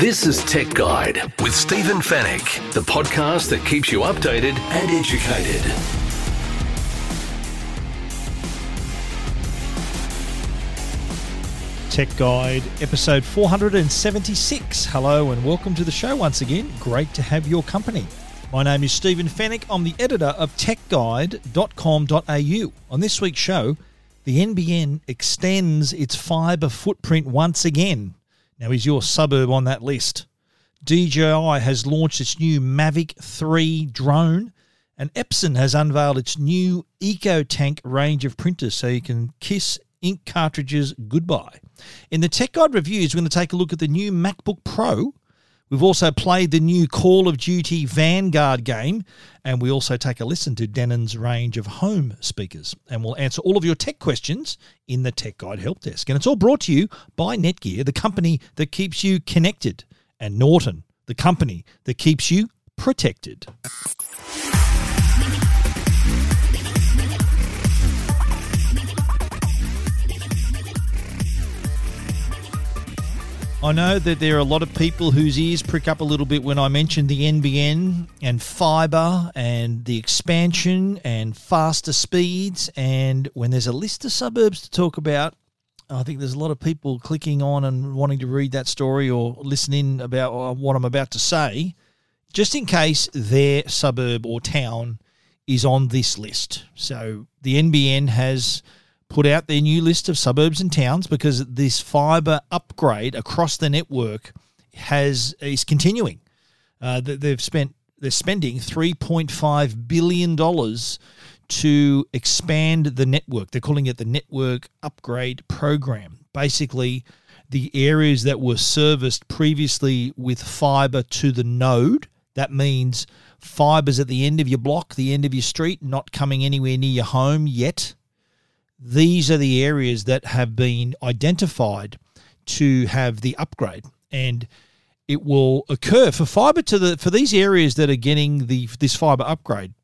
This is Tech Guide with Stephen Fenech, the podcast that keeps you updated and educated. Tech Guide, episode 476. Hello and welcome to the show once again. Great to have your company. My name is Stephen Fenech. I'm the editor of techguide.com.au. On this week's show, the NBN extends its fibre footprint once again. Now, is your suburb on that list? DJI has launched its new Mavic 3 drone, and Epson has unveiled its new EcoTank range of printers so you can kiss ink cartridges goodbye. In the Tech Guide reviews, we're going to take a look at the new MacBook Pro. We've also played the new Call of Duty Vanguard game, and we also take a listen to Denon's range of home speakers. And we'll answer all of your tech questions in the Tech Guide Help Desk. And it's all brought to you by Netgear, the company that keeps you connected, and Norton, the company that keeps you protected. I know that there are a lot of people whose ears prick up a little bit when I mention the NBN and fibre and the expansion and faster speeds. And when there's a list of suburbs to talk about, I think there's a lot of people clicking on and wanting to read that story or listen in about uh, what I'm about to say, just in case their suburb or town is on this list. So the NBN has put out their new list of suburbs and towns because this fibre upgrade across the network has is continuing. Uh, they've spent they're spending three point five billion dollars to expand the network. They're calling it the Network Upgrade Program. Basically, the areas that were serviced previously with fibre to the node. That means fiber's at the end of your block, the end of your street, not coming anywhere near your home yet these are the areas that have been identified to have the upgrade. And it will occur for fiber to the for these areas that are getting the this fiber upgrade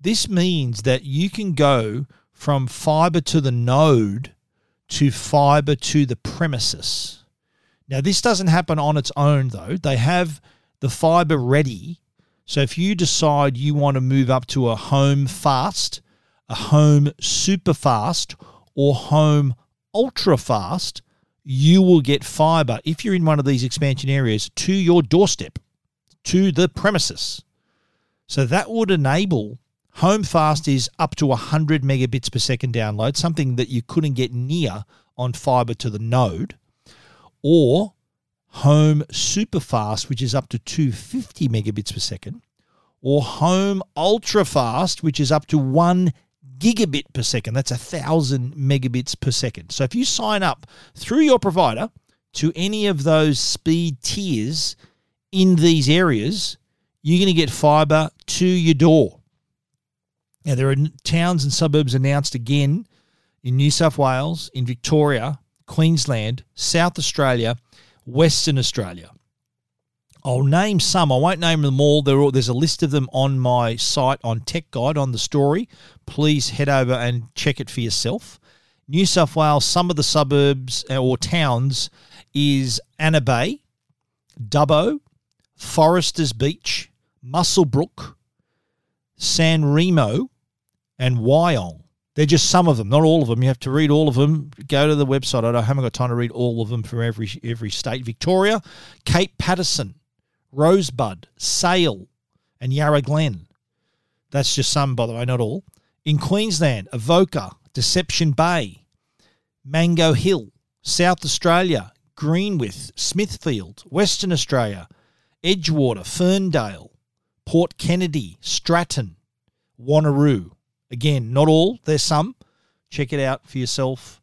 this means that you can go from fiber to the node to fiber to the premises. Now this doesn't happen on its own though. They have the fiber ready. So if you decide you want to move up to a home fast a home super fast or home ultra fast, you will get fiber if you're in one of these expansion areas to your doorstep, to the premises. So that would enable home fast is up to 100 megabits per second download, something that you couldn't get near on fiber to the node, or home super fast, which is up to 250 megabits per second, or home ultra fast, which is up to 1 gigabit per second. That's a thousand megabits per second. So if you sign up through your provider to any of those speed tiers in these areas, you're going to get fiber to your door. Now, there are towns and suburbs announced again in New South Wales, in Victoria, Queensland, South Australia, Western Australia. I'll name some. I won't name them all. there's a list of them on my site on Tech Guide on the story. Please head over and check it for yourself. New South Wales, some of the suburbs uh, or towns is Anna Bay, Dubbo, Forresters Beach, Muswellbrook, San Remo, and Wyong. They're just some of them, not all of them. You have to read all of them. Go to the website. I haven't got time to read all of them for every every state. Victoria, Cape Paterson, Rosebud, Sale, and Yarra Glen. That's just some, by the way, not all. In Queensland, Avoca, Deception Bay, Mango Hill, South Australia, Greenwith, Smithfield, Western Australia, Edgewater, Ferndale, Port Kennedy, Stratton, Wanneroo. Again, not all, there's some. Check it out for yourself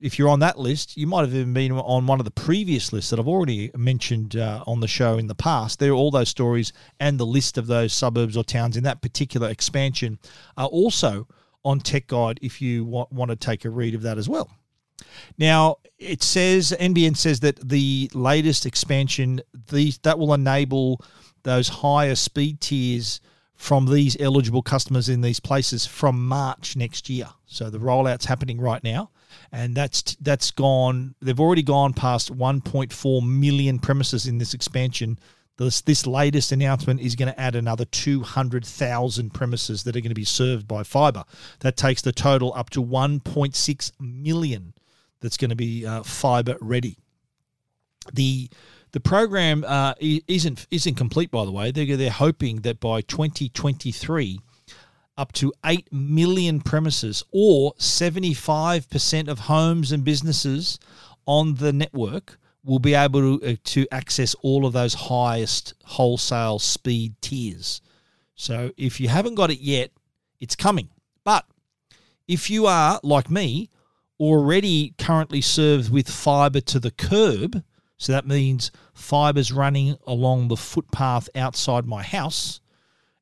if you're on that list, you might have even been on one of the previous lists that I've already mentioned uh, on the show in the past. There are all those stories and the list of those suburbs or towns in that particular expansion are also on Tech Guide if you want, want to take a read of that as well. Now, it says, NBN says that the latest expansion, these, that will enable those higher speed tiers from these eligible customers in these places from March next year. So the rollout's happening right now. And that's that's gone. They've already gone past 1.4 million premises in this expansion. This this latest announcement is going to add another 200,000 premises that are going to be served by fibre. That takes the total up to 1.6 million. That's going to be uh, fibre ready. The the program uh, isn't isn't complete, by the way. They're they're hoping that by 2023 up to 8 million premises or 75% of homes and businesses on the network will be able to, uh, to access all of those highest wholesale speed tiers. So if you haven't got it yet, it's coming. But if you are, like me, already currently served with fiber to the curb, so that means fiber's running along the footpath outside my house,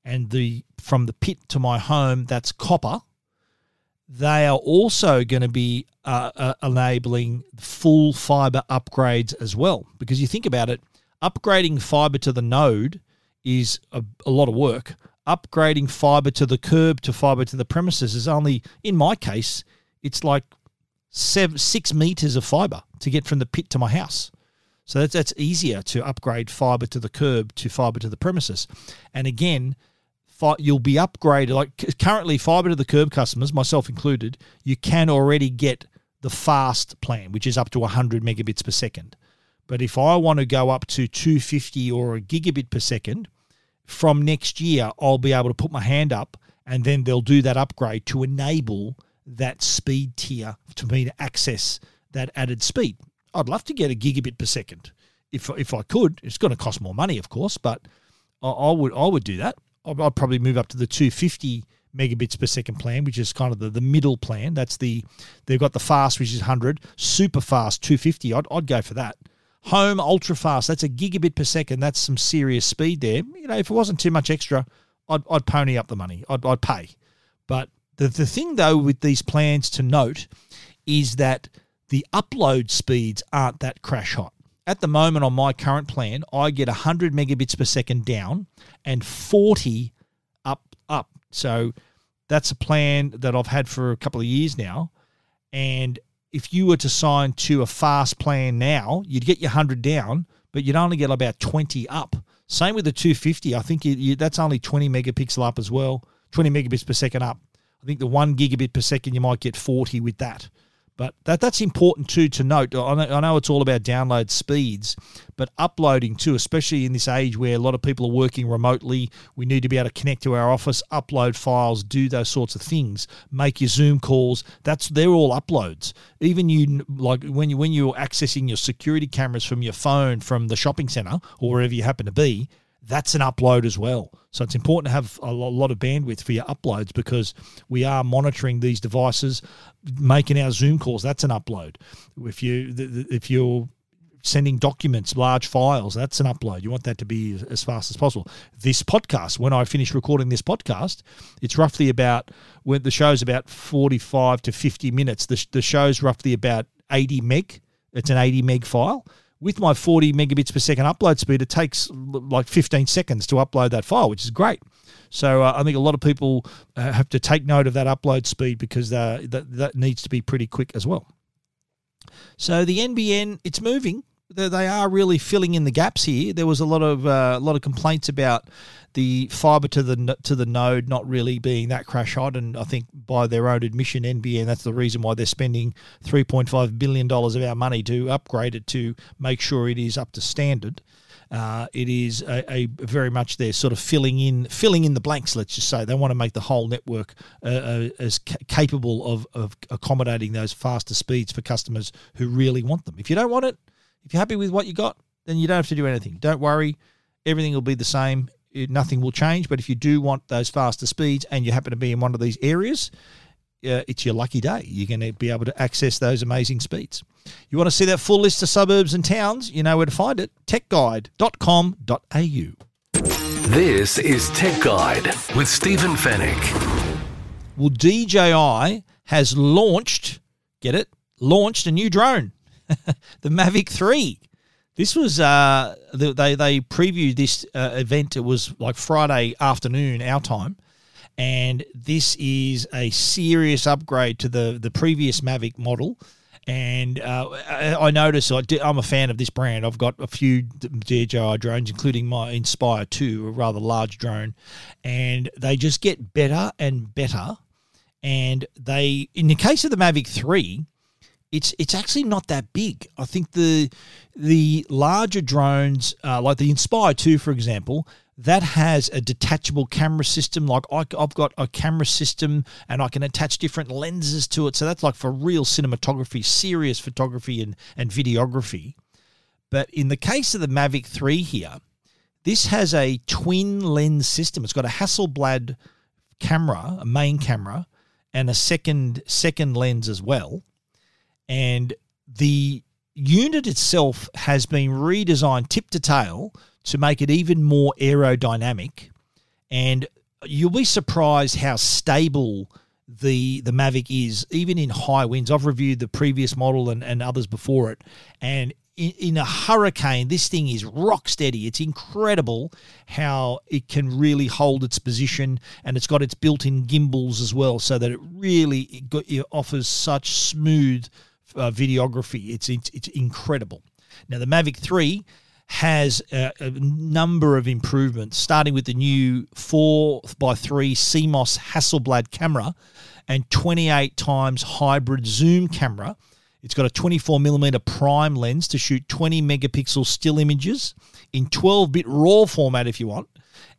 and the from the pit to my home that's copper. They are also going to be uh, uh, enabling full fiber upgrades as well. Because you think about it, upgrading fiber to the node is a, a lot of work. Upgrading fiber to the curb to fiber to the premises is only, in my case, it's like seven, six meters of fiber to get from the pit to my house. So that's, that's easier to upgrade fiber to the curb to fiber to the premises. And again, you'll be upgraded. Like currently, fiber to the curb customers, myself included, you can already get the fast plan, which is up to 100 megabits per second. But if I want to go up to 250 or a gigabit per second, from next year, I'll be able to put my hand up and then they'll do that upgrade to enable that speed tier to me to access that added speed. I'd love to get a gigabit per second if, if I could. It's going to cost more money, of course, but I, I would I would do that. I'd probably move up to the 250 megabits per second plan, which is kind of the, the middle plan. That's the they've got the fast, which is 100, super fast 250. I'd, I'd go for that. Home ultra fast, that's a gigabit per second. That's some serious speed there. You know, if it wasn't too much extra, I'd, I'd pony up the money. I'd, I'd pay. But the, the thing though with these plans to note is that the upload speeds aren't that crash hot. At the moment on my current plan, I get 100 megabits per second down and 40 up up. So that's a plan that I've had for a couple of years now. And if you were to sign to a fast plan now, you'd get your 100 down, but you'd only get about 20 up. Same with the 250. I think you, you, that's only 20 megapixel up as well, 20 megabits per second up. I think the one gigabit per second, you might get 40 with that. But that that's important too to note. I know, I know it's all about download speeds, but uploading too, especially in this age where a lot of people are working remotely, we need to be able to connect to our office, upload files, do those sorts of things, make your Zoom calls. That's they're all uploads. Even you like when you when you're accessing your security cameras from your phone from the shopping center or wherever you happen to be, that's an upload as well. So it's important to have a lot of bandwidth for your uploads because we are monitoring these devices, making our Zoom calls. That's an upload. If you if you're sending documents, large files, that's an upload. You want that to be as fast as possible. This podcast, when I finish recording this podcast, it's roughly about when the show's about forty-five to fifty minutes. The the show's roughly about eighty meg. It's an eighty meg file with my 40 megabits per second upload speed, it takes like 15 seconds to upload that file, which is great. So uh, I think a lot of people uh, have to take note of that upload speed because uh, that, that needs to be pretty quick as well. So the NBN, it's moving they are really filling in the gaps here. There was a lot of uh, a lot of complaints about the fiber to the to the node not really being that crash hot, and I think by their own admission, NBN that's the reason why they're spending three point five billion dollars of our money to upgrade it to make sure it is up to standard. Uh, it is a, a, very much they're sort of filling in filling in the blanks. Let's just say they want to make the whole network uh, uh, as ca- capable of, of accommodating those faster speeds for customers who really want them. If you don't want it, if you're happy with what you got, then you don't have to do anything. Don't worry, everything will be the same. It, nothing will change. But if you do want those faster speeds and you happen to be in one of these areas, uh, it's your lucky day. You're going to be able to access those amazing speeds. You want to see that full list of suburbs and towns? You know where to find it techguide.com.au. This is Tech Guide with Stephen Fenech. Well, DJI has launched, get it, launched a new drone. the Mavic 3. This was uh, they they previewed this uh, event. It was like Friday afternoon our time, and this is a serious upgrade to the the previous Mavic model. And uh, I notice I am a fan of this brand. I've got a few DJI drones, including my Inspire 2, a rather large drone, and they just get better and better. And they, in the case of the Mavic 3, it's it's actually not that big. I think the the larger drones, uh, like the Inspire Two, for example, that has a detachable camera system. Like I, have got a camera system, and I can attach different lenses to it. So that's like for real cinematography, serious photography, and and videography. But in the case of the Mavic Three here, this has a twin lens system. It's got a Hasselblad camera, a main camera, and a second second lens as well and the unit itself has been redesigned tip to tail to make it even more aerodynamic and you'll be surprised how stable the the Mavic is even in high winds. I've reviewed the previous model and, and others before it and in, in a hurricane this thing is rock steady. It's incredible how it can really hold its position and it's got its built-in gimbals as well so that it really it, got, it offers such smooth uh, videography. It's, it's it's incredible. Now the Mavic Three has a, a, number of improvements, starting with the new four by three CMOS Hasselblad camera and 28 times hybrid zoom camera. It's got a 24 millimeter prime lens to shoot 20 megapixel still images in 12 bit RAW format if you want,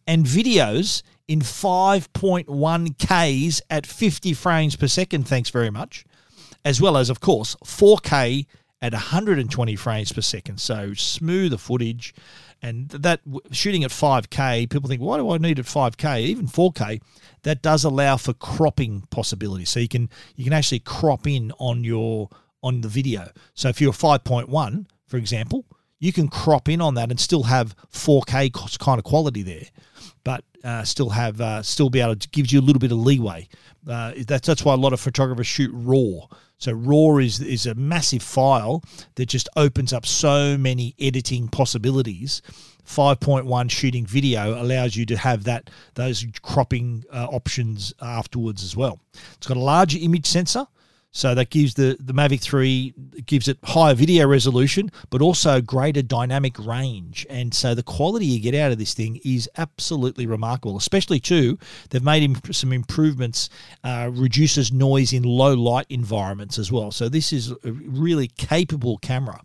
and videos in 5.1Ks at 50 frames per second. Thanks very much as well as, of course, 4K at 120 frames per second. So smoother footage. And that shooting at 5K, people think, why do I need at 5K? Even 4K, that does allow for cropping possibilities. So you can you can actually crop in on your on the video. So if you're 5.1, for example, you can crop in on that and still have 4K kind of quality there, but uh, still have uh, still be able to gives you a little bit of leeway. Uh, that's that's why a lot of photographers shoot raw so RAW is is a massive file that just opens up so many editing possibilities. 5.1 shooting video allows you to have that those cropping uh, options afterwards as well. It's got a larger image sensor so that gives the, the Mavic 3 gives it higher video resolution, but also greater dynamic range. And so the quality you get out of this thing is absolutely remarkable. Especially too, they've made some improvements, uh, reduces noise in low light environments as well. So this is a really capable camera.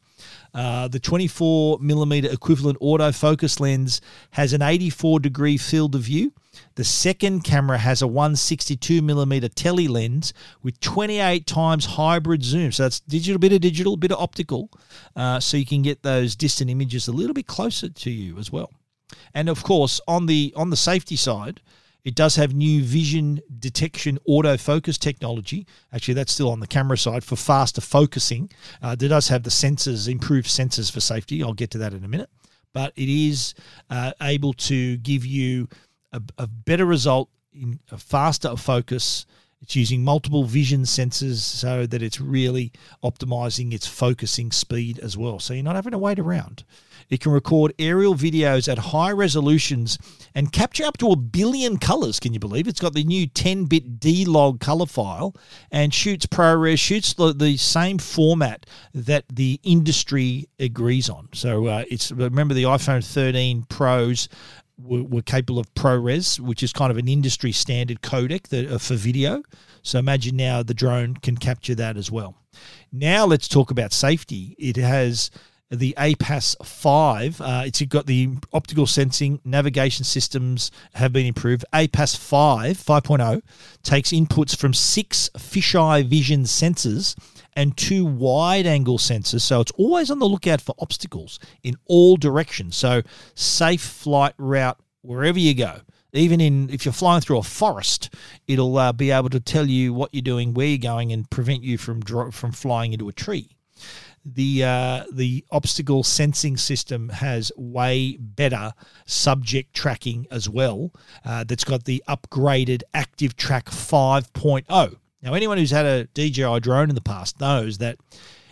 Uh, the 24 millimeter equivalent autofocus lens has an 84 degree field of view. The second camera has a 162 millimeter tele lens with 28 times hybrid zoom. So that's digital, bit of digital, bit of optical. Uh, so you can get those distant images a little bit closer to you as well. And of course, on the on the safety side, it does have new vision detection autofocus technology. Actually, that's still on the camera side for faster focusing. Uh, it does have the sensors, improved sensors for safety. I'll get to that in a minute. But it is uh, able to give you a, a better result in a faster focus it's using multiple vision sensors so that it's really optimizing its focusing speed as well. So you're not having to wait around. It can record aerial videos at high resolutions and capture up to a billion colors. Can you believe? It's got the new 10 bit D log color file and shoots ProRes, shoots the, the same format that the industry agrees on. So uh, it's remember the iPhone 13 Pros were, were, capable of ProRes, which is kind of an industry standard codec that, uh, for video. So imagine now the drone can capture that as well. Now let's talk about safety. It has the APAS 5. Uh, it's got the optical sensing navigation systems have been improved. APAS 5 5.0 takes inputs from six fisheye vision sensors and two wide angle sensors. So it's always on the lookout for obstacles in all directions. So safe flight route wherever you go. Even in if you're flying through a forest, it'll uh, be able to tell you what you're doing, where you're going, and prevent you from from flying into a tree the uh, the obstacle sensing system has way better subject tracking as well. Uh, that's got the upgraded Active Track 5.0. Now, anyone who's had a DJI drone in the past knows that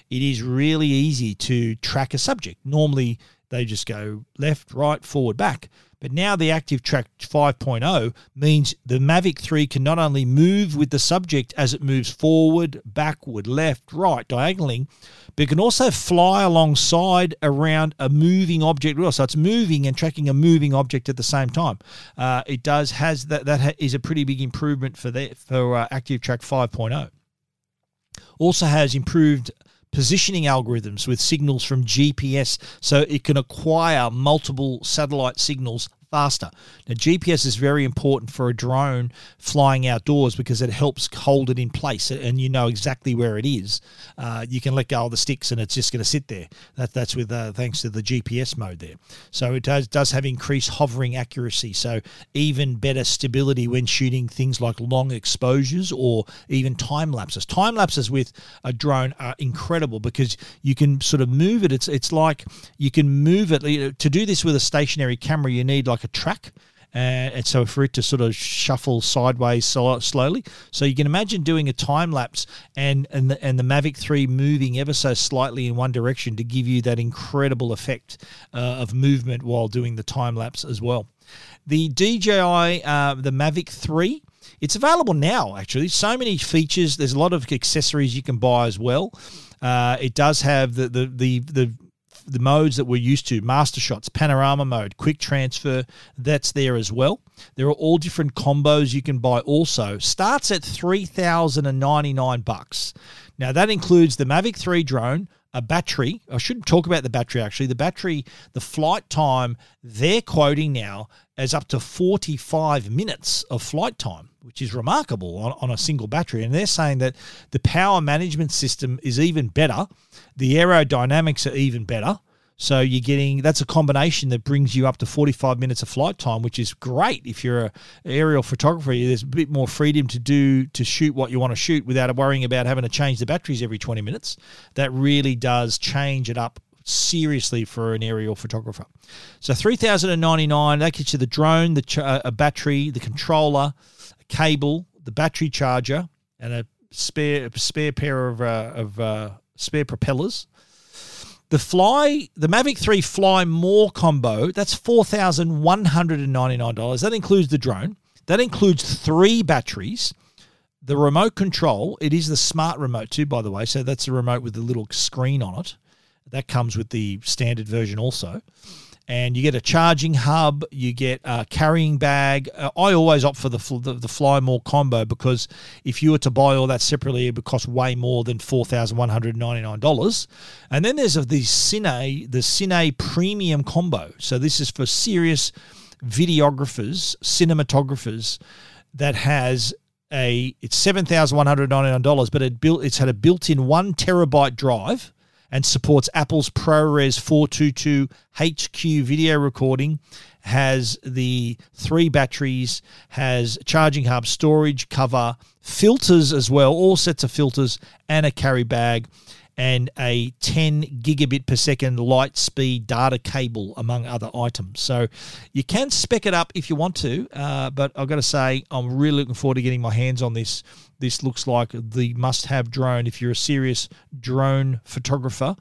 it is really easy to track a subject. Normally, they just go left, right, forward, back. But now the Active Track 5.0 means the Mavic 3 can not only move with the subject as it moves forward, backward, left, right, diagonaling, but it can also fly alongside around a moving object. So it's moving and tracking a moving object at the same time. Uh, it does has that that is a pretty big improvement for the for uh, Active Track 5.0. Also has improved positioning algorithms with signals from GPS so it can acquire multiple satellite signals faster. Now, GPS is very important for a drone flying outdoors because it helps hold it in place and you know exactly where it is. Uh, you can let go of the sticks and it's just going to sit there. That, that's with uh, thanks to the GPS mode there. So it does, does have increased hovering accuracy, so even better stability when shooting things like long exposures or even time lapses. Time lapses with a drone are incredible because you can sort of move it. It's it's like you can move it to do this with a stationary camera. You need like like a track. Uh, and so for it to sort of shuffle sideways so, slowly. So you can imagine doing a time lapse and and the, and the Mavic 3 moving ever so slightly in one direction to give you that incredible effect uh, of movement while doing the time lapse as well. The DJI, uh, the Mavic 3, it's available now actually. So many features. There's a lot of accessories you can buy as well. Uh, it does have the the the, the the modes that we're used to master shots panorama mode quick transfer that's there as well. There are all different combos you can buy also. Starts at 3099 bucks. Now that includes the mavic 3 drone a battery. I shouldn't talk about the battery actually. The battery the flight time they're quoting now as up to 45 minutes of flight time which is remarkable on, on a single battery. And they're saying that the power management system is even better, the aerodynamics are even better. So you're getting that's a combination that brings you up to 45 minutes of flight time, which is great if you're an aerial photographer. There's a bit more freedom to do to shoot what you want to shoot without worrying about having to change the batteries every 20 minutes. That really does change it up seriously for an aerial photographer. So 3099 that gets you the drone, the ch- a battery, the controller, a cable, the battery charger, and a spare spare pair of uh, of uh, spare propellers. The fly, the Mavic 3 Fly More combo, that's $4,199. That includes the drone. That includes three batteries. The remote control, it is the smart remote too, by the way. So that's a remote with a little screen on it. That comes with the standard version also and you get a charging hub, you get a carrying bag. Uh, I always opt for the, the, the Fly More combo because if you were to buy all that separately, it would cost way more than four thousand one hundred ninety nine dollars. And then there's the Cine the Cine Premium combo. So this is for serious videographers, cinematographers that has a it's seven thousand one hundred ninety nine dollars, but it built it's had a built in one terabyte drive and supports Apple's ProRes 422 HQ video recording, has the three batteries, has charging hub, storage cover, filters as well, all sets of filters, and a carry bag and a 10 gigabit per second light speed data cable, among other items. So you can spec it up if you want to, uh, but I've got to say, I'm really looking forward to getting my hands on this. This looks like the must have drone. If you're a serious drone photographer,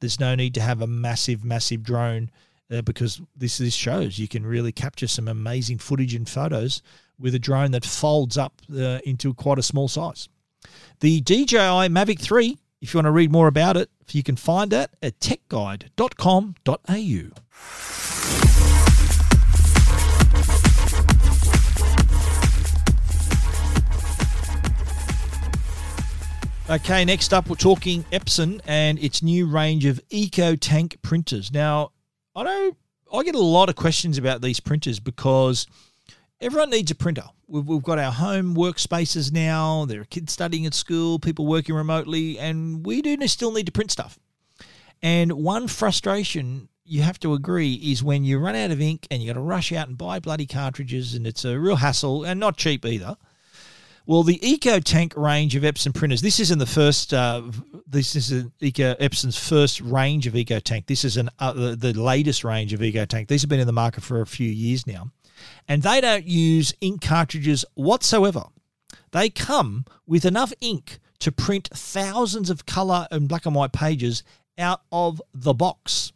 there's no need to have a massive, massive drone. Uh, because this this shows you can really capture some amazing footage and photos with a drone that folds up uh, into quite a small size. The DJI Mavic 3 if you want to read more about it, you can find it at techguide.com.au. Okay, next up, we're talking Epson and its new range of Eco Tank printers. Now, I know I get a lot of questions about these printers because everyone needs a printer. We've, we've got our home workspaces now. There are kids studying at school, people working remotely, and we do still need to print stuff. And one frustration you have to agree is when you run out of ink and you got to rush out and buy bloody cartridges, and it's a real hassle and not cheap either. Well, the Eco Tank range of Epson printers. This isn't the first. Uh, this is Eco Epson's first range of Eco Tank. This is an uh, the, the latest range of Eco Tank. These have been in the market for a few years now and they don't use ink cartridges whatsoever. They come with enough ink to print thousands of color and black and white pages out of the box.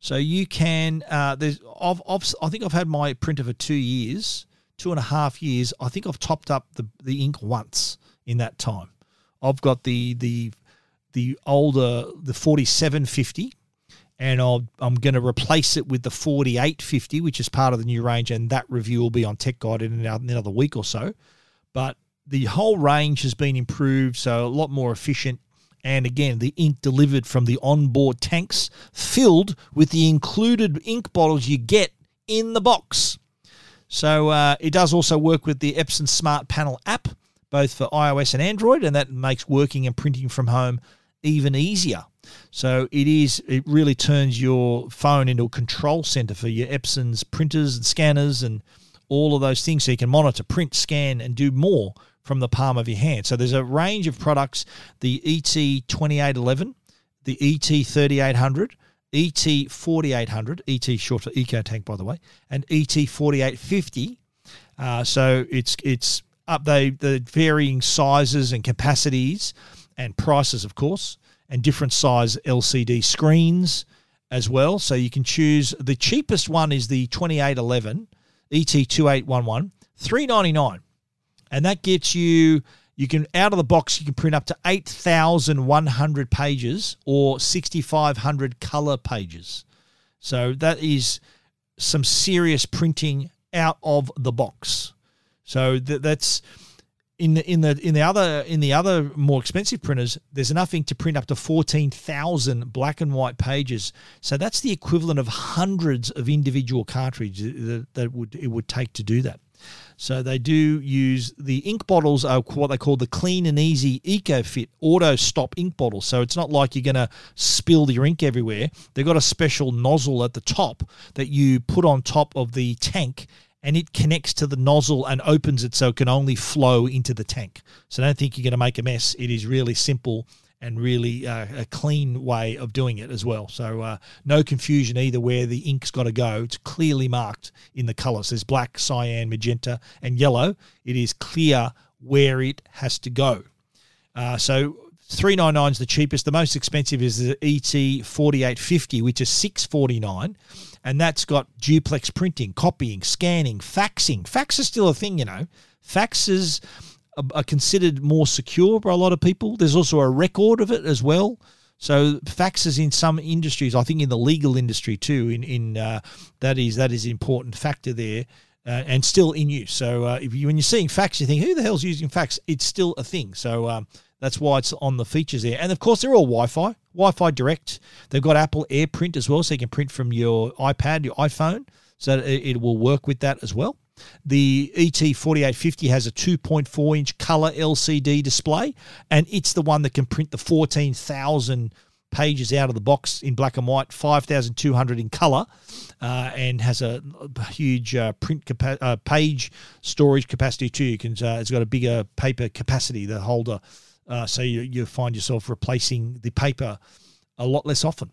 So you can. Uh, there's. I've, I've, I think I've had my printer for two years, two and a half years. I think I've topped up the the ink once in that time. I've got the the the older the forty seven fifty, and I'll, I'm going to replace it with the forty eight fifty, which is part of the new range, and that review will be on Tech Guide in another week or so. But the whole range has been improved, so a lot more efficient and again, the ink delivered from the onboard tanks filled with the included ink bottles you get in the box. So uh, it does also work with the Epson Smart Panel app, both for iOS and Android, and that makes working and printing from home even easier. So it is it really turns your phone into a control center for your Epson's printers and scanners and all of those things so you can monitor, print, scan and do more from the palm of your hand. So there's a range of products the ET2811, the ET3800, ET4800, ET short for Eco Tank, by the way, and ET4850. Uh, so it's it's up they the varying sizes and capacities and prices, of course, and different size LCD screens as well. So you can choose the cheapest one is the 2811 ET2811, 399 and that gets you you can out of the box you can print up to 8100 pages or 6500 color pages. So that is some serious printing out of the box. So th- that's in the in the in the other in the other more expensive printers there's enough ink to print up to 14,000 black and white pages so that's the equivalent of hundreds of individual cartridges that, that would it would take to do that so they do use the ink bottles are what they call the clean and easy EcoFit auto stop ink bottles. So it's not like you're going to spill your ink everywhere. They've got a special nozzle at the top that you put on top of the tank and it connects to the nozzle and opens it so it can only flow into the tank. So don't think you're going to make a mess. It is really simple and really uh, a clean way of doing it as well. So uh, no confusion either where the ink's got to go. It's clearly marked in the colours. There's black, cyan, magenta, and yellow. It is clear where it has to go. Uh, so 399 is the cheapest. The most expensive is the ET 4850, which is 649 and that's got duplex printing, copying, scanning, faxing. Fax is still a thing, you know. Faxes are considered more secure by a lot of people. There's also a record of it as well. So faxes in some industries, I think in the legal industry too, in in uh, that is that is an important factor there, uh, and still in use. So uh, if you, when you're seeing fax, you think who the hell's using fax? It's still a thing. So um, that's why it's on the features there. And of course, they're all Wi-Fi, Wi-Fi direct. They've got Apple AirPrint as well, so you can print from your iPad, your iPhone. So it, will work with that as well. The ET4850 has a 2.4 inch color LCD display, and it's the one that can print the 14,000 pages out of the box in black and white, 5,200 in color, uh, and has a, a huge uh, print capa- uh, page storage capacity too. You can uh, it's got a bigger paper capacity, the holder, uh, so you, you find yourself replacing the paper a lot less often.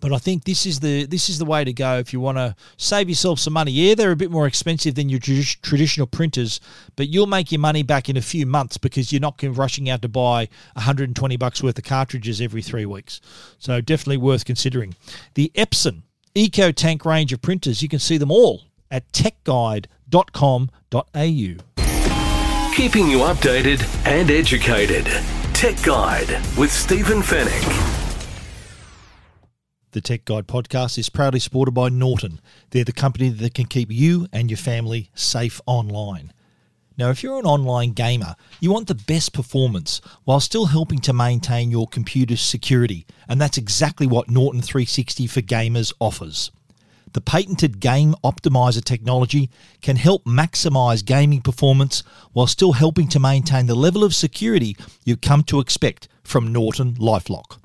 But I think this is the this is the way to go if you want to save yourself some money. Yeah, they're a bit more expensive than your traditional printers, but you'll make your money back in a few months because you're not rushing out to buy 120 bucks worth of cartridges every three weeks. So definitely worth considering. The Epson Eco Tank range of printers, you can see them all at techguide.com.au. Keeping you updated and educated. Tech Guide with Stephen Fenech. The Tech Guide podcast is proudly supported by Norton. They're the company that can keep you and your family safe online. Now, if you're an online gamer, you want the best performance while still helping to maintain your computer's security, and that's exactly what Norton 360 for Gamers offers. The patented Game Optimizer technology can help maximize gaming performance while still helping to maintain the level of security you've come to expect from Norton Lifelock.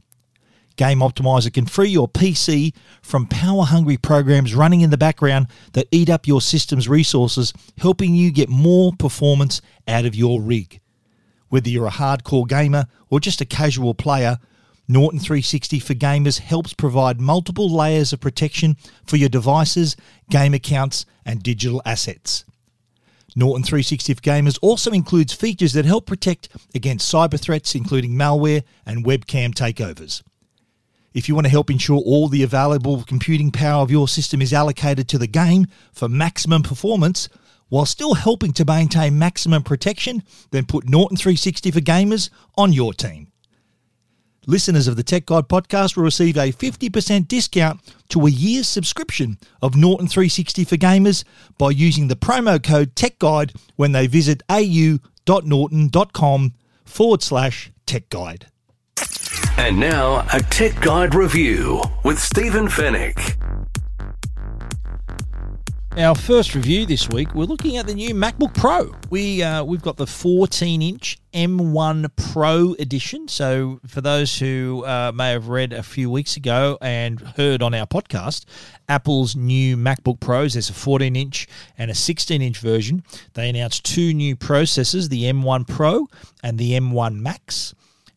Game Optimizer can free your PC from power hungry programs running in the background that eat up your system's resources, helping you get more performance out of your rig. Whether you're a hardcore gamer or just a casual player, Norton 360 for Gamers helps provide multiple layers of protection for your devices, game accounts, and digital assets. Norton 360 for Gamers also includes features that help protect against cyber threats, including malware and webcam takeovers. If you want to help ensure all the available computing power of your system is allocated to the game for maximum performance, while still helping to maintain maximum protection, then put Norton 360 for Gamers on your team. Listeners of the Tech Guide podcast will receive a 50% discount to a year's subscription of Norton 360 for Gamers by using the promo code Tech Guide when they visit au.norton.com forward slash Tech Guide. And now, a Tech Guide review with Stephen Fenech. Our first review this week, we're looking at the new MacBook Pro. We uh, we've got the 14-inch M1 Pro edition. So for those who uh, may have read a few weeks ago and heard on our podcast, Apple's new MacBook Pros. There's a 14-inch and a 16-inch version. They announced two new processors: the M1 Pro and the M1 Max,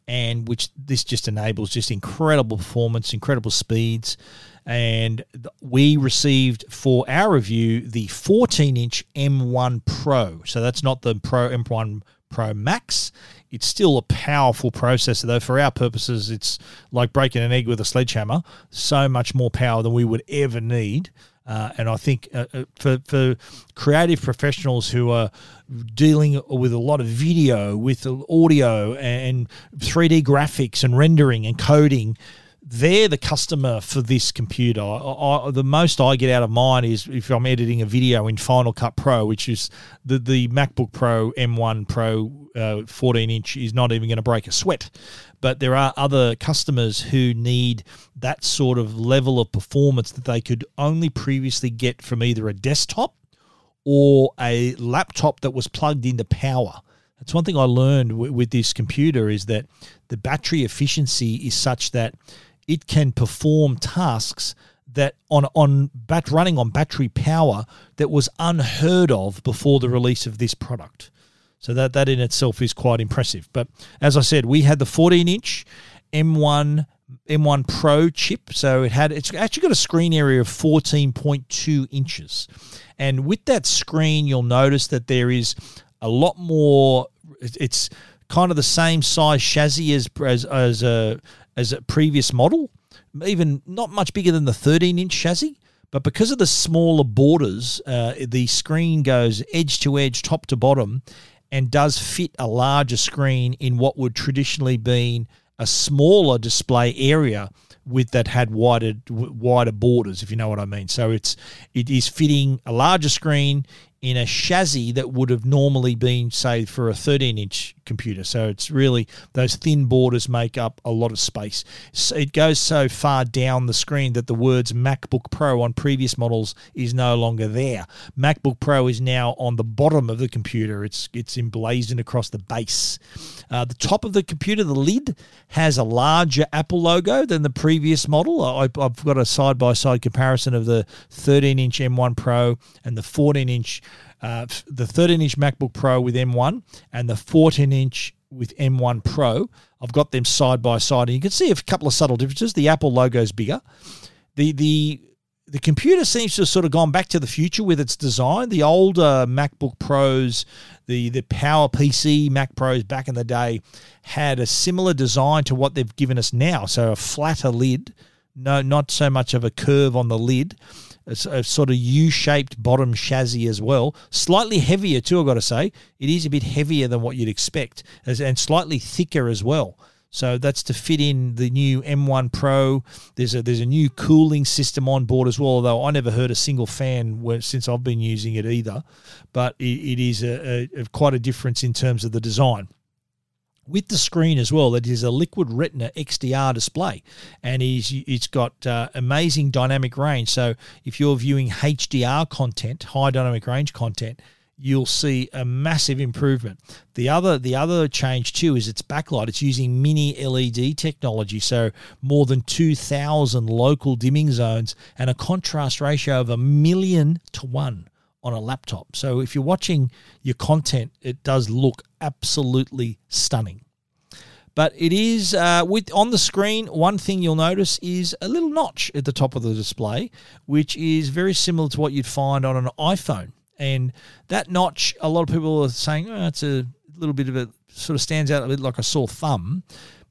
and which this just enables just incredible performance, incredible speeds and we received for our review the 14 inch M1 Pro. So that's not the Pro M1 Pro Max. It's still a powerful processor, though. For our purposes, it's like breaking an egg with a sledgehammer. So much more power than we would ever need. Uh, and I think uh, uh for, for creative professionals who are dealing with a lot of video, with audio and 3D graphics and rendering and coding, they're the customer for this computer. I, I, the most I get out of mine is if I'm editing a video in Final Cut Pro, which is the, the MacBook Pro M1 Pro uh, 14 inch is not even going to break a sweat. But there are other customers who need that sort of level of performance that they could only previously get from either a desktop or a laptop that was plugged into power. That's one thing I learned w- with this computer is that the battery efficiency is such that it can perform tasks that on on bat running on battery power that was unheard of before the release of this product. So that that in itself is quite impressive. But as I said, we had the 14 inch M1 M1 Pro chip, so it had it's actually got a screen area of 14.2 inches, and with that screen, you'll notice that there is a lot more. It's kind of the same size chassis as as, as a as a previous model, even not much bigger than the 13 inch chassis. But because of the smaller borders, uh, the screen goes edge to edge, top to bottom, and does fit a larger screen in what would traditionally been a smaller display area with that had wider wider borders, if you know what I mean. So it's it is fitting a larger screen in a chassis that would have normally been, say, for a 13 inch computer. So it's really those thin borders make up a lot of space. So it goes so far down the screen that the words MacBook Pro on previous models is no longer there. MacBook Pro is now on the bottom of the computer. It's it's emblazoned across the base. Uh, the top of the computer, the lid, has a larger Apple logo than the previous model. I, I've got a side by side comparison of the 13 inch M1 Pro and the 14 inch uh, the 13 inch MacBook Pro with M1 and the 14 inch with M1 Pro. I've got them side by side, and you can see a couple of subtle differences. The Apple logo is bigger. The the the computer seems to have sort of gone back to the future with its design. The older MacBook Pros, the the Power PC Mac Pros back in the day, had a similar design to what they've given us now. So a flatter lid, no, not so much of a curve on the lid a, a sort of U-shaped bottom chassis as well. Slightly heavier too, I've got to say. It is a bit heavier than what you'd expect, and slightly thicker as well. So that's to fit in the new M1 Pro. There's a there's a new cooling system on board as well. Although I never heard a single fan since I've been using it either, but it, it is a, a, a quite a difference in terms of the design with the screen as well. It is a liquid retina XDR display, and it's, it's got uh, amazing dynamic range. So if you're viewing HDR content, high dynamic range content, you'll see a massive improvement. The other the other change too is its backlight. It's using mini LED technology, so more than 2000 local dimming zones and a contrast ratio of a million to 1 on a laptop. So if you're watching your content, it does look absolutely stunning. But it is uh, with on the screen. One thing you'll notice is a little notch at the top of the display, which is very similar to what you'd find on an iPhone. And that notch, a lot of people are saying, oh, it's a little bit of a sort of stands out a bit like a sore thumb.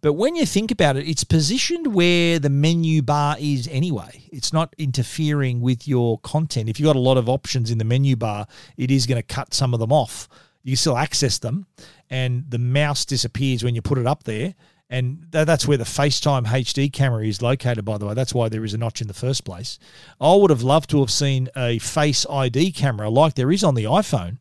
But when you think about it, it's positioned where the menu bar is anyway. It's not interfering with your content. If you've got a lot of options in the menu bar, it is going to cut some of them off. You still access them, and the mouse disappears when you put it up there. And that's where the FaceTime HD camera is located, by the way. That's why there is a notch in the first place. I would have loved to have seen a Face ID camera like there is on the iPhone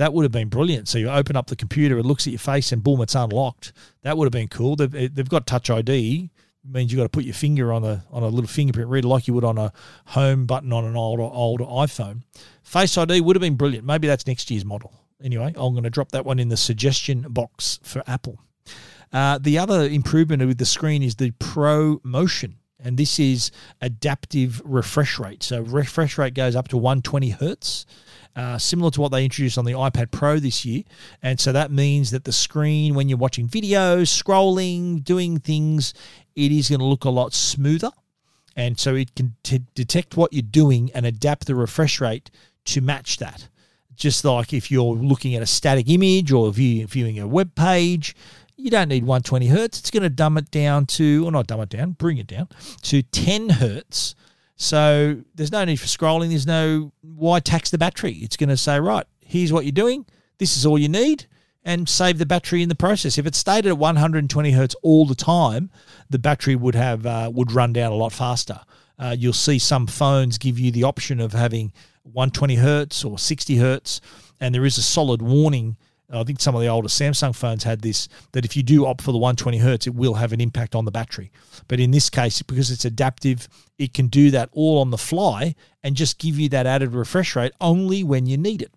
that would have been brilliant. So you open up the computer, it looks at your face, and boom, it's unlocked. That would have been cool. They've, eh, they've got Touch ID. Means you've got to put your finger on a on a little fingerprint reader like you would on a home button on an older older iPhone. Face ID would have been brilliant. Maybe that's next year's model. Anyway, I'm going to drop that one in the suggestion box for Apple. Uh, the other improvement with the screen is the Pro Motion, and this is adaptive refresh rate. So refresh rate goes up to 120 hertz uh, similar to what they introduced on the iPad Pro this year. And so that means that the screen, when you're watching videos, scrolling, doing things, it is going to look a lot smoother. And so it can t- detect what you're doing and adapt the refresh rate to match that. Just like if you're looking at a static image or view, viewing a web page, you don't need 120 hertz. It's going to dumb it down to, or not dumb it down, bring it down to 10 hertz so there's no need for scrolling. There's no why tax the battery. It's going to say, right, here's what you're doing. This is all you need, and save the battery in the process. If it stayed at 120 hertz all the time, the battery would have uh, would run down a lot faster. Uh, you'll see some phones give you the option of having 120 hertz or 60 hertz, and there is a solid warning I think some of the older Samsung phones had this that if you do opt for the 120 hertz, it will have an impact on the battery. But in this case, because it's adaptive, it can do that all on the fly and just give you that added refresh rate only when you need it,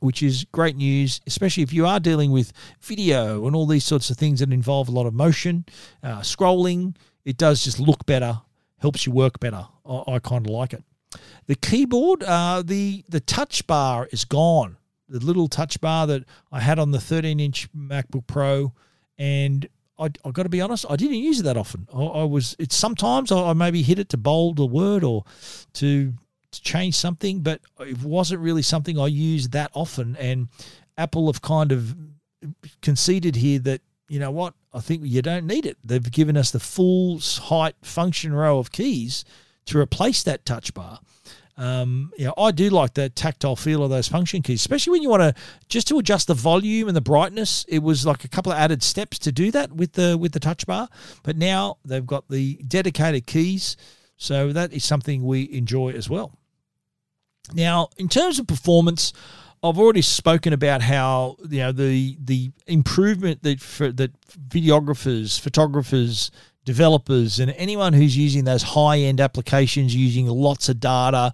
which is great news, especially if you are dealing with video and all these sorts of things that involve a lot of motion, uh, scrolling. It does just look better, helps you work better. I, I kind of like it. The keyboard, uh, the the touch bar is gone the little touch bar that I had on the 13 inch MacBook Pro, and I, I got to be honest, I didn't use it that often. I, I was it's sometimes I, I, maybe hit it to bold a word or to, to change something, but it wasn't really something I used that often. And Apple have kind of conceded here that you know what I think you don't need it. They've given us the full height function row of keys to replace that touch bar. Um, know, I do like the tactile feel of those function keys, especially when you want to just to adjust the volume and the brightness. It was like a couple of added steps to do that with the with the touch bar, but now they've got the dedicated keys, so that is something we enjoy as well. Now, in terms of performance, I've already spoken about how you know the the improvement that for, that videographers, photographers, developers and anyone who's using those high end applications using lots of data,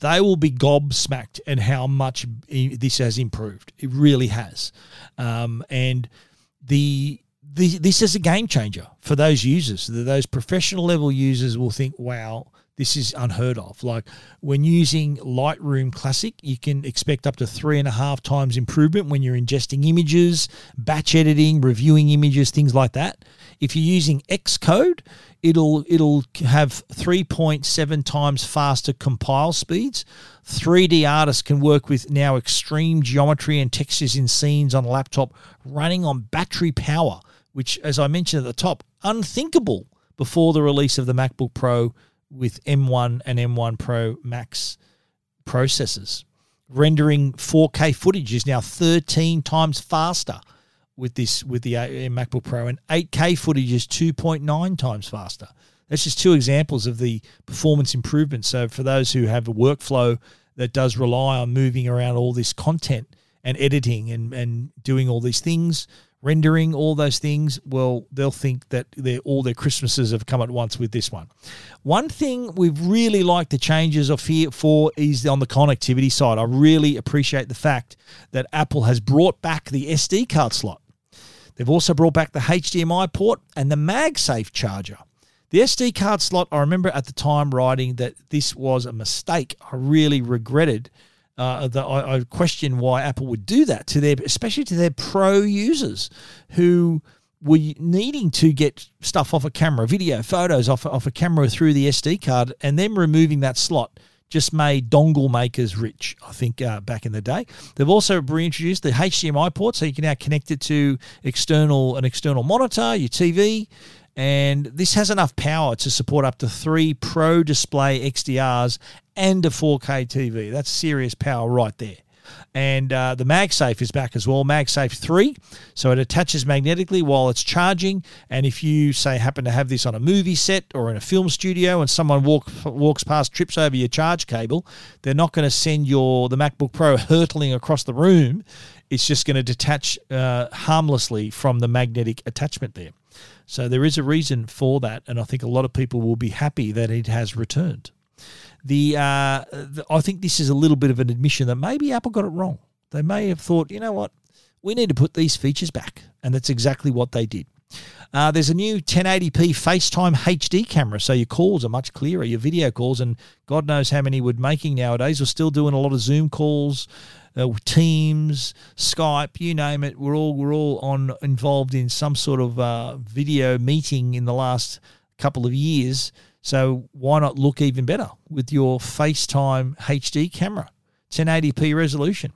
they will be gobsmacked at how much this has improved. It really has. Um, and the, the this is a game changer for those users. Those professional level users will think, wow, this is unheard of. Like when using Lightroom Classic, you can expect up to three and a half times improvement when you're ingesting images, batch editing, reviewing images, things like that. If you're using Xcode, it'll it'll have 3.7 times faster compile speeds. 3D artists can work with now extreme geometry and textures in scenes on a laptop running on battery power, which, as I mentioned at the top, unthinkable before the release of the MacBook Pro with M1 and M1 Pro Max processors. Rendering 4K footage is now 13 times faster with this with the uh, MacBook Pro, and 8K footage is 2.9 times faster. That's just two examples of the performance improvements. So for those who have a workflow that does rely on moving around all this content and editing and, and doing all these things, rendering, all those things, well, they'll think that all their Christmases have come at once with this one. One thing we've really liked the changes of here for is on the connectivity side. I really appreciate the fact that Apple has brought back the SD card slot. They've also brought back the HDMI port and the MagSafe charger. The SD card slot, I remember at the time writing that this was a mistake. I really regretted uh, that I, I question why Apple would do that to their, especially to their pro users who were needing to get stuff off a camera, video, photos off, off a camera through the SD card, and then removing that slot just made dongle makers rich, I think, uh, back in the day. They've also reintroduced the HDMI port, so you can now connect it to external an external monitor, your TV, And this has enough power to support up to three Pro Display XDRs and a 4K TV. That's serious power right there. And uh, the MagSafe is back as well, MagSafe 3. So it attaches magnetically while it's charging. And if you, say, happen to have this on a movie set or in a film studio and someone walk, walks past, trips over your charge cable, they're not going to send your the MacBook Pro hurtling across the room. It's just going to detach uh, harmlessly from the magnetic attachment there. So there is a reason for that. And I think a lot of people will be happy that it has returned the, uh, the I think this is a little bit of an admission that maybe Apple got it wrong. They may have thought, you know what, we need to put these features back, and that's exactly what they did. Uh, there's a new 1080p FaceTime HD camera, so your calls are much clearer, your video calls, and God knows how many we're making nowadays. We're still doing a lot of Zoom calls, uh, Teams, Skype, you name it. We're all we're all on involved in some sort of uh, video meeting in the last couple of years. So why not look even better with your FaceTime HD camera, 1080p resolution?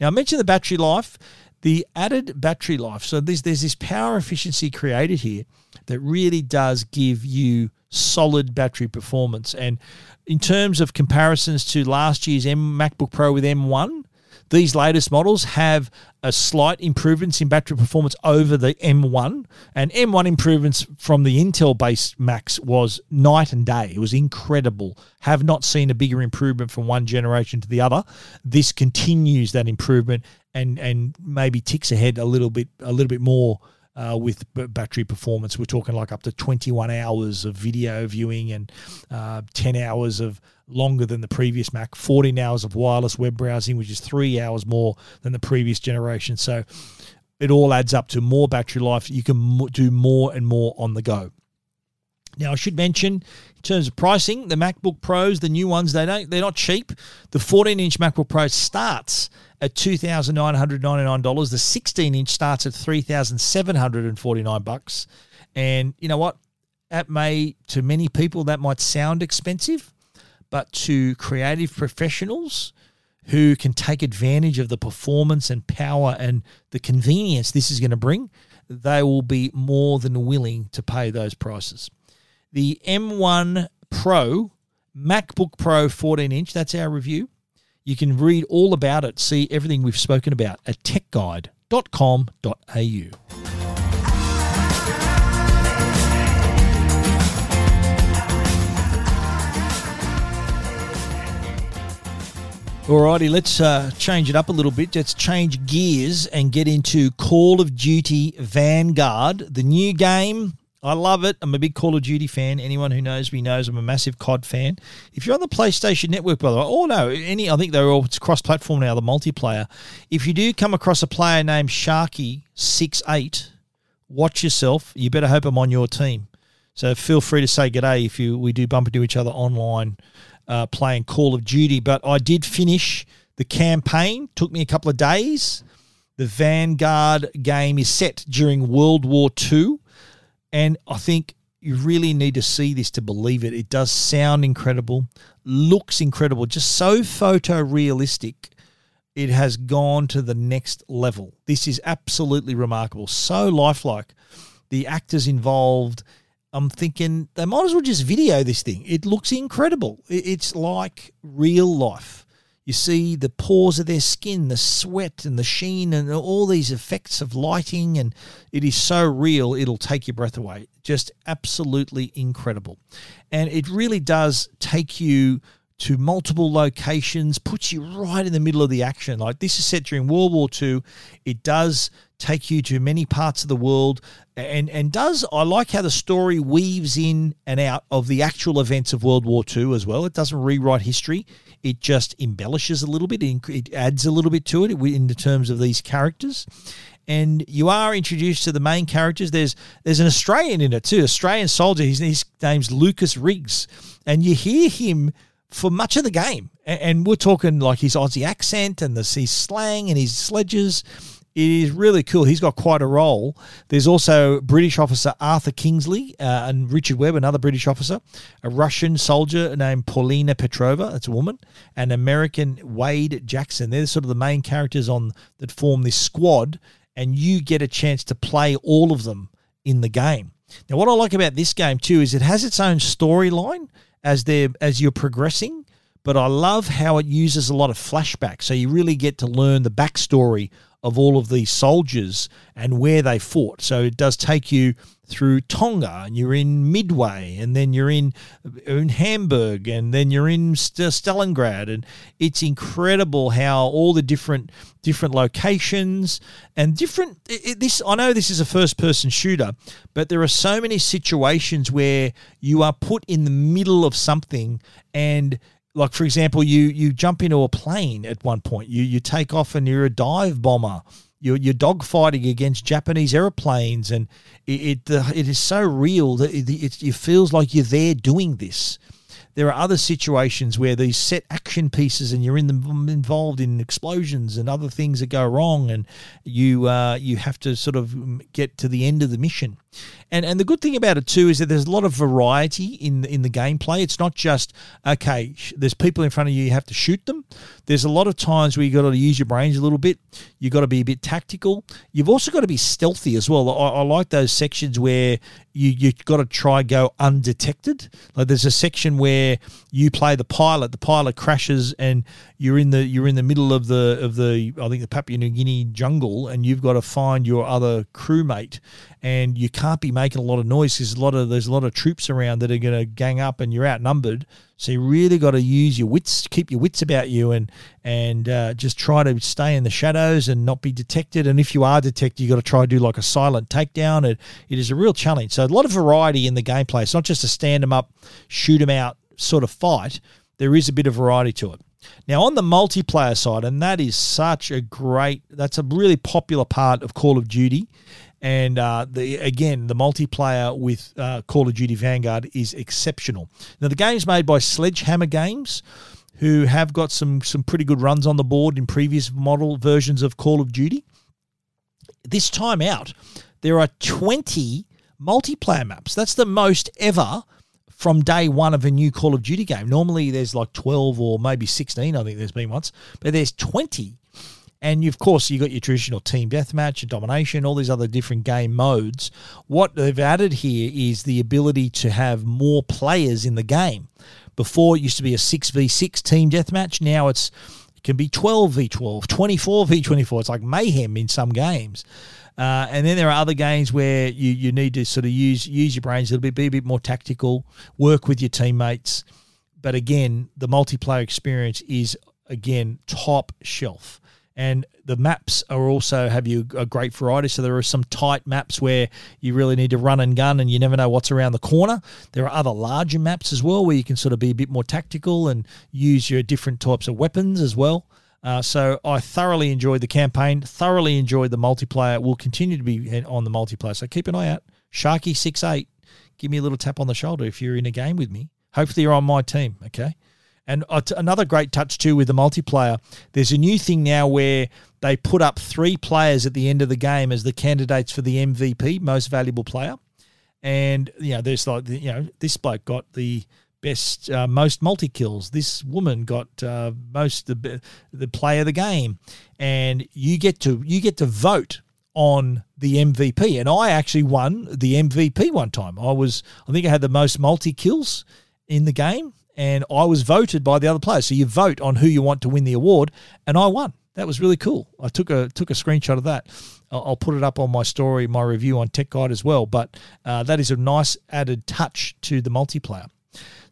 Now I mentioned the battery life, the added battery life. So there's there's this power efficiency created here that really does give you solid battery performance. And in terms of comparisons to last year's M MacBook Pro with M1, these latest models have a slight improvements in battery performance over the M1, and M1 improvements from the Intel based Macs was night and day. It was incredible. Have not seen a bigger improvement from one generation to the other. This continues that improvement and and maybe ticks ahead a little bit a little bit more uh, with battery performance. We're talking like up to 21 hours of video viewing and uh, 10 hours of longer than the previous Mac, 14 hours of wireless web browsing, which is three hours more than the previous generation. So it all adds up to more battery life. You can do more and more on the go. Now, I should mention, in terms of pricing, the MacBook Pros, the new ones, they don't they're not cheap. The 14-inch MacBook Pro starts at two thousand nine hundred ninety nine dollars. The 16-inch starts at three thousand seven hundred and forty nine bucks. And you know what? That may to many people that might sound expensive, but to creative professionals who can take advantage of the performance and power and the convenience this is going to bring, they will be more than willing to pay those prices the M1 Pro, MacBook Pro 14 inch. That's our review. You can read all about it, see everything we've spoken about at techguide.com.au. Alrighty, let's uh, change it up a little bit. Let's change gears and get into Call of Duty Vanguard, the new game I love it. I'm a big Call of Duty fan. Anyone who knows me knows I'm a massive COD fan. If you're on the PlayStation Network, by the way, oh no, any I think they're all it's cross-platform now. The multiplayer. If you do come across a player named Sharky Six Eight, watch yourself. You better hope I'm on your team. So feel free to say g'day if you we do bump into each other online uh, playing Call of Duty. But I did finish the campaign. Took me a couple of days. The Vanguard game is set during World War II. And I think you really need to see this to believe it. It does sound incredible, looks incredible, just so photorealistic. It has gone to the next level. This is absolutely remarkable, so lifelike. The actors involved, I'm thinking they might as well just video this thing. It looks incredible. It's like real life. You see the pores of their skin, the sweat and the sheen, and all these effects of lighting, and it is so real, it'll take your breath away. Just absolutely incredible. And it really does take you to multiple locations, puts you right in the middle of the action. Like this is set during World War II. It does take you to many parts of the world and and does I like how the story weaves in and out of the actual events of World War II as well. It doesn't rewrite history. It just embellishes a little bit. It adds a little bit to it in the terms of these characters. And you are introduced to the main characters. There's there's an Australian in it too, Australian soldier. His, his name's Lucas Riggs, and you hear him for much of the game. And, we're talking like his Aussie accent and the his slang and his sledges it is really cool. He's got quite a role. There's also British officer Arthur Kingsley uh, and Richard Webb, another British officer, a Russian soldier named Polina Petrova, that's a woman, and American Wade Jackson. They're sort of the main characters on that form this squad, and you get a chance to play all of them in the game. Now, what I like about this game too is it has its own storyline as they as you're progressing, but I love how it uses a lot of flashbacks. So you really get to learn the backstory of all of these soldiers and where they fought. So it does take you through Tonga, and you're in Midway, and then you're in in Hamburg, and then you're in Stalingrad, and it's incredible how all the different different locations and different. It, this I know this is a first person shooter, but there are so many situations where you are put in the middle of something and like for example, you you jump into a plane at one point. You you take off and you're a dive bomber. You're, you're dogfighting against Japanese airplanes, and it it, it is so real that it, it, it feels like you're there doing this. There are other situations where these set action pieces, and you're in them involved in explosions and other things that go wrong, and you uh, you have to sort of get to the end of the mission. And and the good thing about it too is that there's a lot of variety in in the gameplay. It's not just okay. There's people in front of you. You have to shoot them. There's a lot of times where you got to use your brains a little bit. You got to be a bit tactical. You've also got to be stealthy as well. I, I like those sections where you you got to try go undetected. Like there's a section where you play the pilot. The pilot crashes and you're in the you're in the middle of the of the I think the Papua New Guinea jungle, and you've got to find your other crewmate, and you can't be making a lot of noise because a lot of there's a lot of troops around that are going to gang up, and you're outnumbered. So you really got to use your wits, keep your wits about you, and and uh, just try to stay in the shadows and not be detected. And if you are detected, you got to try to do like a silent takedown. It, it is a real challenge. So a lot of variety in the gameplay. It's not just a stand them up, shoot them out sort of fight. There is a bit of variety to it. Now, on the multiplayer side, and that is such a great, that's a really popular part of Call of Duty. And uh, the again, the multiplayer with uh, Call of Duty Vanguard is exceptional. Now, the game is made by Sledgehammer Games, who have got some some pretty good runs on the board in previous model versions of Call of Duty. This time out, there are 20 multiplayer maps. That's the most ever from day one of a new Call of Duty game. Normally there's like 12 or maybe 16, I think there's been once, but there's 20. And of course, you've got your traditional team deathmatch and domination, all these other different game modes. What they've added here is the ability to have more players in the game. Before it used to be a 6v6 team deathmatch. Now it's it can be 12 v 12, 24 v 24. It's like mayhem in some games. Uh, and then there are other games where you, you need to sort of use use your brains a little bit, be a bit more tactical, work with your teammates. But again, the multiplayer experience is again top shelf. And the maps are also have you a great variety. So there are some tight maps where you really need to run and gun, and you never know what's around the corner. There are other larger maps as well where you can sort of be a bit more tactical and use your different types of weapons as well. Uh, so I thoroughly enjoyed the campaign, thoroughly enjoyed the multiplayer. Will continue to be on the multiplayer. So keep an eye out. Sharky six eight, give me a little tap on the shoulder if you're in a game with me. Hopefully you're on my team. Okay. And another great touch too with the multiplayer. There's a new thing now where they put up three players at the end of the game as the candidates for the MVP, most valuable player. And you know, there's like you know, this bloke got the best uh, most multi kills. This woman got uh, most the the play of the game, and you get to you get to vote on the MVP. And I actually won the MVP one time. I was I think I had the most multi kills in the game, and I was voted by the other players. So you vote on who you want to win the award, and I won. That was really cool. I took a took a screenshot of that. I'll put it up on my story, my review on Tech Guide as well. But uh, that is a nice added touch to the multiplayer.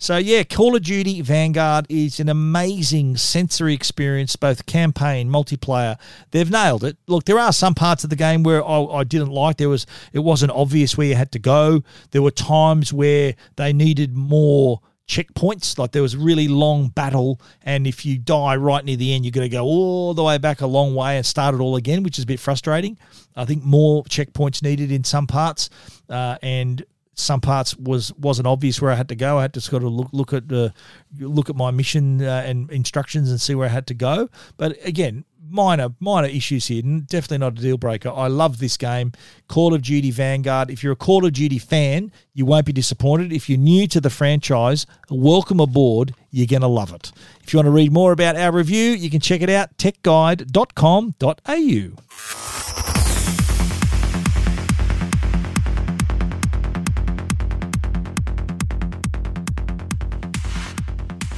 So, yeah, Call of Duty Vanguard is an amazing sensory experience, both campaign, multiplayer. They've nailed it. Look, there are some parts of the game where I, I didn't like. There was it wasn't obvious where you had to go. There were times where they needed more checkpoints. Like there was a really long battle, and if you die right near the end, you're going to go all the way back a long way and start it all again, which is a bit frustrating. I think more checkpoints needed in some parts, uh, and some parts was wasn't obvious where I had to go. I had to sort of look look at the look at my mission uh, and instructions and see where I had to go. But again, minor minor issues here. Definitely not a deal breaker. I love this game, Call of Duty Vanguard. If you're a Call of Duty fan, you won't be disappointed. If you're new to the franchise, welcome aboard. You're going to love it. If you want to read more about our review, you can check it out techguide.com.au.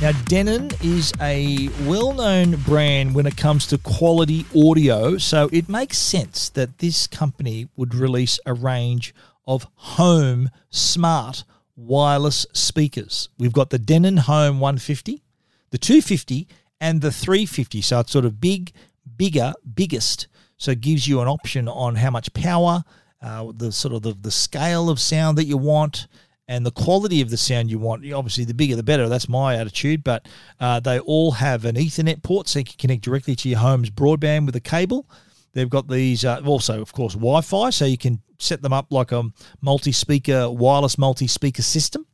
Now, Denon is a well known brand when it comes to quality audio, so it makes sense that this company would release a range of home smart wireless speakers. We've got the Denon Home 150, the 250, and the 350. So it's sort of big, bigger, biggest. So it gives you an option on how much power, uh, the sort of the, the scale of sound that you want and the quality of the sound you want. Obviously, the bigger the better. That's my attitude. But uh, they all have an Ethernet port, so you can connect directly to your home's broadband with a cable. They've got these uh, also, of course, Wi-Fi, so you can set them up like a multi-speaker, wireless multi-speaker system,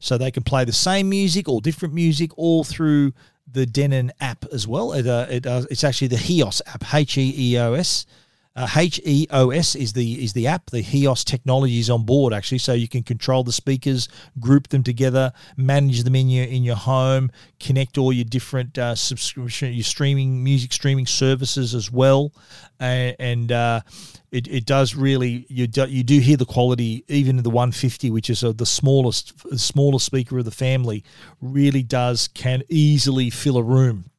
so they can play the same music or different music all through the Denon app as well. It, uh, it it's actually the HEOS app, H E E O S. Uh, HEOS is the is the app. The HEOS technology is on board actually, so you can control the speakers, group them together, manage them in your in your home, connect all your different uh, subscription, your streaming music streaming services as well, uh, and uh, it, it does really you do, you do hear the quality even the 150, which is uh, the smallest smallest speaker of the family, really does can easily fill a room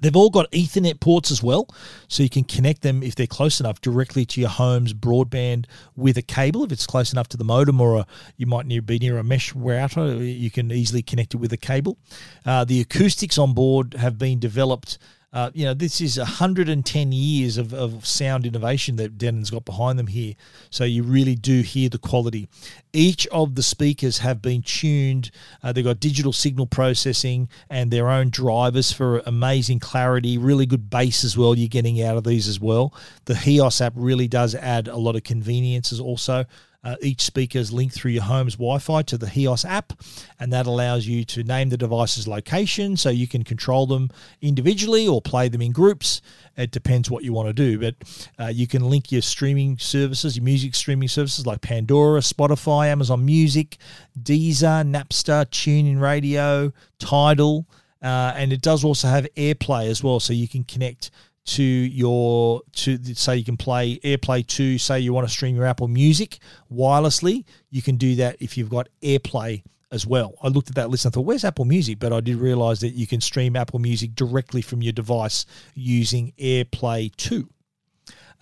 They've all got Ethernet ports as well, so you can connect them if they're close enough directly to your home's broadband with a cable. If it's close enough to the modem, or a, you might near, be near a mesh router, you can easily connect it with a cable. Uh, the acoustics on board have been developed uh, you know, this is 110 years of, of sound innovation that Denon's got behind them here. So you really do hear the quality. Each of the speakers have been tuned. Uh, they've got digital signal processing and their own drivers for amazing clarity, really good bass as well. You're getting out of these as well. The HEOS app really does add a lot of conveniences also. Uh, each speaker is linked through your home's Wi Fi to the HEOS app, and that allows you to name the device's location so you can control them individually or play them in groups. It depends what you want to do, but uh, you can link your streaming services, your music streaming services like Pandora, Spotify, Amazon Music, Deezer, Napster, TuneIn Radio, Tidal. Uh, and it does also have AirPlay as well, so you can connect to your to say you can play AirPlay to say you want to stream your Apple Music wirelessly, you can do that if you've got AirPlay as well. I looked at that list and thought, where's Apple Music? But I did realize that you can stream Apple Music directly from your device using AirPlay 2.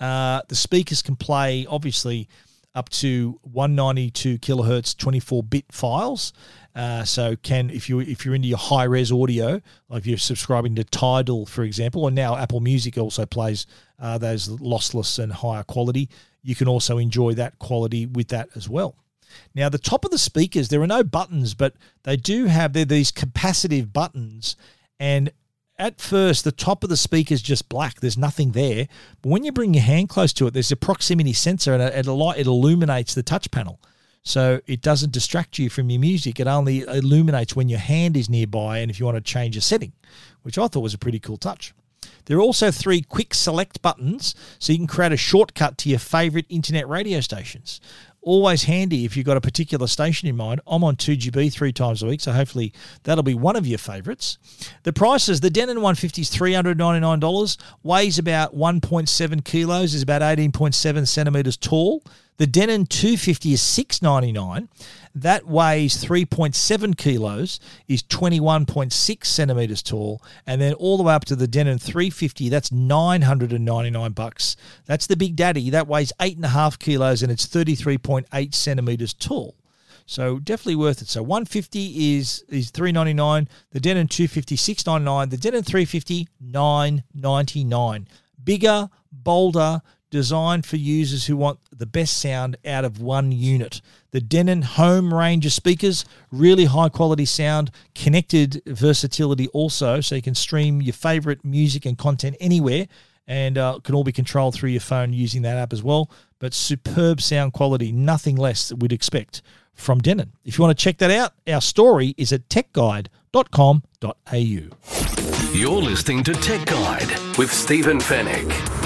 Uh, the speakers can play, obviously, up to 192 kilohertz 24 bit files uh, so can if you if you're into your high res audio, like if you're subscribing to Tidal, for example, or now Apple Music also plays uh, those lossless and higher quality, you can also enjoy that quality with that as well. Now the top of the speakers, there are no buttons, but they do have these capacitive buttons, and at first the top of the speaker is just black there's nothing there but when you bring your hand close to it there's a proximity sensor and it, it, it illuminates the touch panel so it doesn't distract you from your music. It only illuminates when your hand is nearby and if you want to change a setting, which I thought was a pretty cool touch. There are also three quick select buttons so you can create a shortcut to your favorite internet radio stations. Always handy if you've got a particular station in mind. I'm on 2GB three times a week, so hopefully that'll be one of your favorites. The prices the Denon 150 is $399, weighs about 1.7 kilos, is about 18.7 centimeters tall. The Denon 250 is six ninety nine. That weighs 3.7 kilos, is 21.6 centimeters tall, and then all the way up to the Denon 350, that's 999 bucks. That's the Big Daddy. That weighs eight and a half kilos and it's 33.8 centimeters tall. So definitely worth it. So 150 is is 399. The Denon 250 699. The Denon 350 999. Bigger, bolder, designed for users who want the best sound out of one unit. The Denon home range of speakers, really high quality sound, connected versatility also, so you can stream your favorite music and content anywhere and uh, can all be controlled through your phone using that app as well. But superb sound quality, nothing less that we'd expect from Denon. If you want to check that out, our story is at techguide.com.au. You're listening to Tech Guide with Stephen Fenech.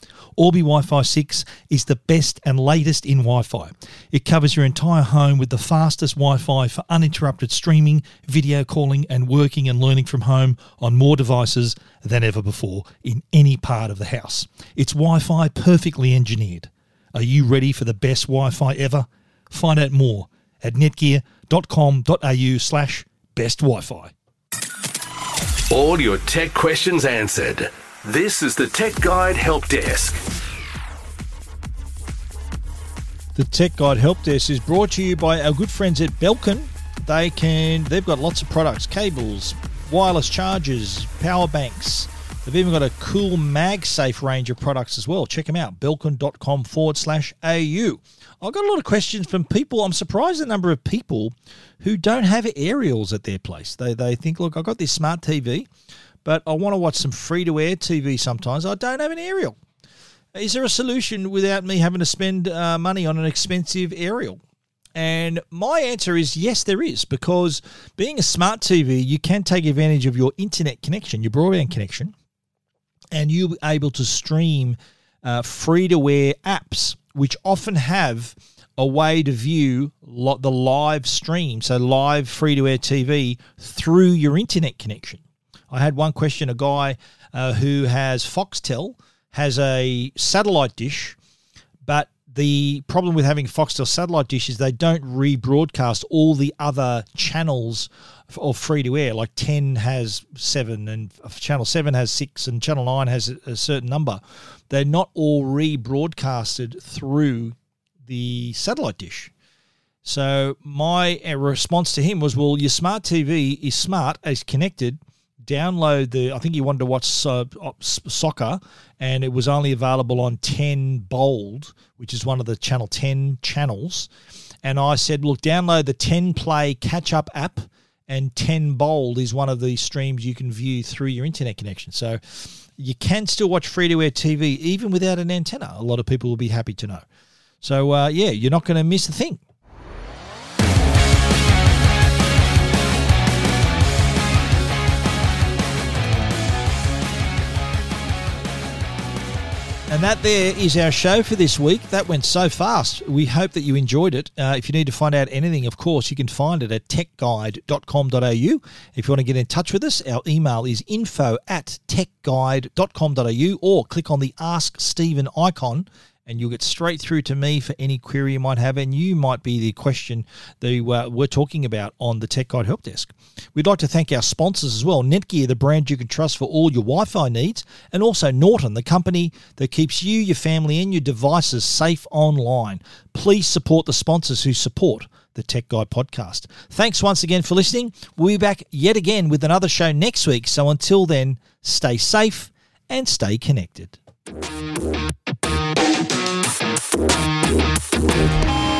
Orbi Wi Fi 6 is the best and latest in Wi Fi. It covers your entire home with the fastest Wi Fi for uninterrupted streaming, video calling, and working and learning from home on more devices than ever before in any part of the house. It's Wi Fi perfectly engineered. Are you ready for the best Wi Fi ever? Find out more at netgear.com.au slash best Wi Fi. All your tech questions answered. This is the Tech Guide Help Desk. The Tech Guide Help Desk is brought to you by our good friends at Belkin. They can they've got lots of products, cables, wireless chargers, power banks. They've even got a cool MagSafe range of products as well. Check them out, belkin.com forward slash AU. I've got a lot of questions from people. I'm surprised the number of people who don't have aerials at their place. They, they think, look, I've got this smart TV, but I want to watch some free to air TV sometimes. I don't have an aerial. Is there a solution without me having to spend uh, money on an expensive aerial? And my answer is yes, there is, because being a smart TV, you can take advantage of your internet connection, your broadband connection, and you're able to stream uh, free to air apps, which often have a way to view lo- the live stream, so live free to air TV through your internet connection. I had one question a guy uh, who has Foxtel has a satellite dish, but the problem with having Foxtel satellite dish is they don't rebroadcast all the other channels of free to air. Like 10 has seven, and Channel 7 has six, and Channel 9 has a certain number. They're not all rebroadcasted through the satellite dish. So my uh, response to him was, "Well, your smart TV is smart, is connected. Download the. I think he wanted to watch uh, soccer, and it was only available on Ten Bold, which is one of the Channel Ten channels. And I said, look, download the Ten Play Catch Up app, and Ten Bold is one of the streams you can view through your internet connection. So you can still watch free to air TV even without an antenna. A lot of people will be happy to know. So, uh, yeah, you're not going to miss a thing. And that there is our show for this week. That went so fast. We hope that you enjoyed it. Uh, if you need to find out anything, of course, you can find it at techguide.com.au. If you want to get in touch with us, our email is info at techguide.com.au or click on the Ask Stephen icon and you'll get straight through to me for any query you might have, and you might be the question that uh, we're talking about on the Tech Guide Help Desk. We'd like to thank our sponsors as well Netgear, the brand you can trust for all your Wi Fi needs, and also Norton, the company that keeps you, your family, and your devices safe online. Please support the sponsors who support the Tech Guide podcast. Thanks once again for listening. We'll be back yet again with another show next week. So until then, stay safe and stay connected. you